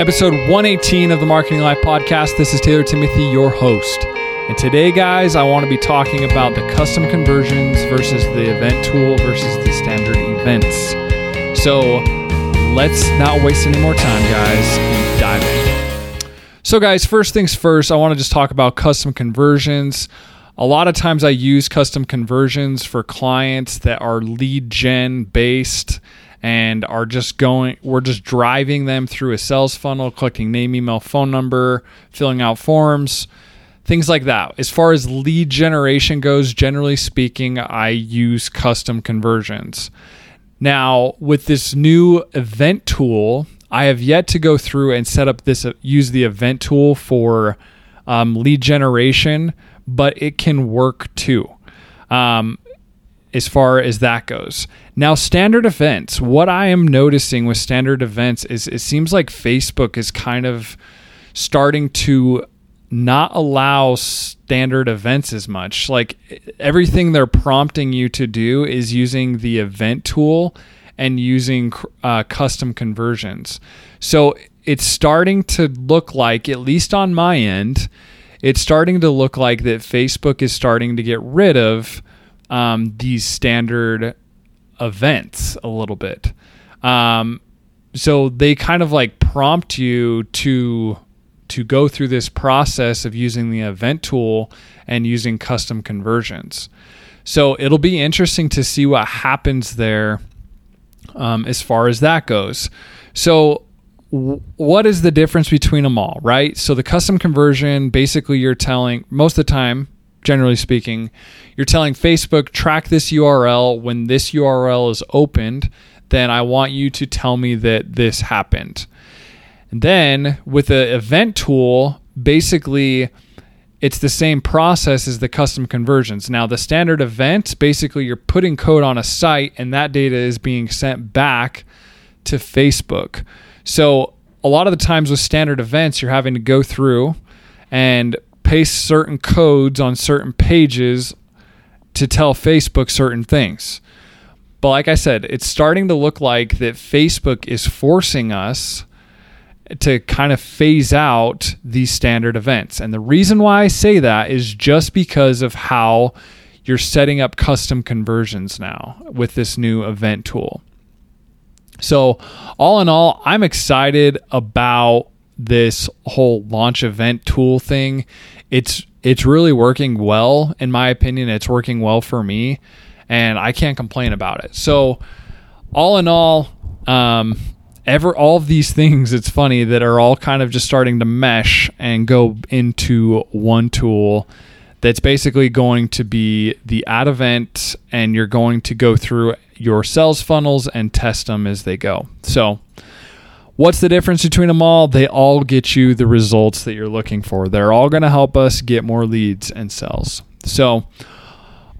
episode 118 of the Marketing Life podcast. This is Taylor Timothy, your host. And today, guys, I want to be talking about the custom conversions versus the event tool versus the standard events. So let's not waste any more time, guys, and dive in. So, guys, first things first, I want to just talk about custom conversions. A lot of times I use custom conversions for clients that are lead gen based and are just going we're just driving them through a sales funnel collecting name email phone number filling out forms things like that. As far as lead generation goes generally speaking i use custom conversions. Now with this new event tool i have yet to go through and set up this use the event tool for um, lead generation but it can work too. Um, as far as that goes. Now, standard events, what I am noticing with standard events is it seems like Facebook is kind of starting to not allow standard events as much. Like everything they're prompting you to do is using the event tool and using uh, custom conversions. So it's starting to look like, at least on my end, it's starting to look like that Facebook is starting to get rid of um, these standard events a little bit. Um, so they kind of like prompt you to to go through this process of using the event tool and using custom conversions. So it'll be interesting to see what happens there um, as far as that goes. So what is the difference between them all, right? So the custom conversion, basically, you're telling most of the time generally speaking, you're telling Facebook, track this URL. When this URL is opened, then I want you to tell me that this happened. And then with the event tool, basically, it's the same process as the custom conversions. Now, the standard event, basically, you're putting code on a site and that data is being sent back to Facebook. So, a lot of the times with standard events, you're having to go through and paste certain codes on certain pages to tell Facebook certain things. But like I said, it's starting to look like that Facebook is forcing us to kind of phase out these standard events. And the reason why I say that is just because of how you're setting up custom conversions now with this new event tool. So, all in all, I'm excited about this whole launch event tool thing. It's it's really working well in my opinion. It's working well for me and I can't complain about it. So all in all, um, ever all of these things it's funny that are all kind of just starting to mesh and go into one tool that's basically going to be the ad event and you're going to go through your sales funnels and test them as they go. So What's the difference between them all? They all get you the results that you're looking for. They're all going to help us get more leads and sales. So,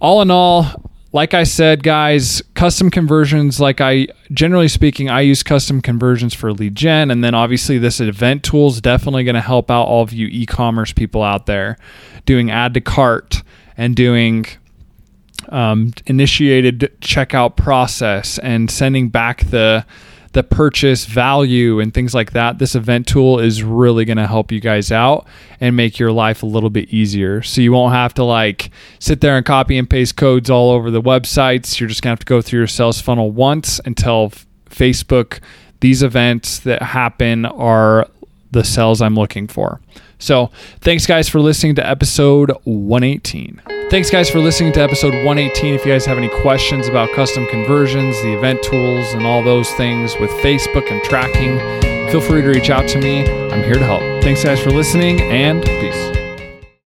all in all, like I said, guys, custom conversions, like I generally speaking, I use custom conversions for lead gen. And then obviously, this event tool is definitely going to help out all of you e commerce people out there doing add to cart and doing um, initiated checkout process and sending back the the purchase value and things like that, this event tool is really going to help you guys out and make your life a little bit easier. So you won't have to like sit there and copy and paste codes all over the websites. You're just going to have to go through your sales funnel once and tell Facebook these events that happen are the sales I'm looking for. So, thanks guys for listening to episode 118. Thanks guys for listening to episode 118. If you guys have any questions about custom conversions, the event tools, and all those things with Facebook and tracking, feel free to reach out to me. I'm here to help. Thanks guys for listening and peace.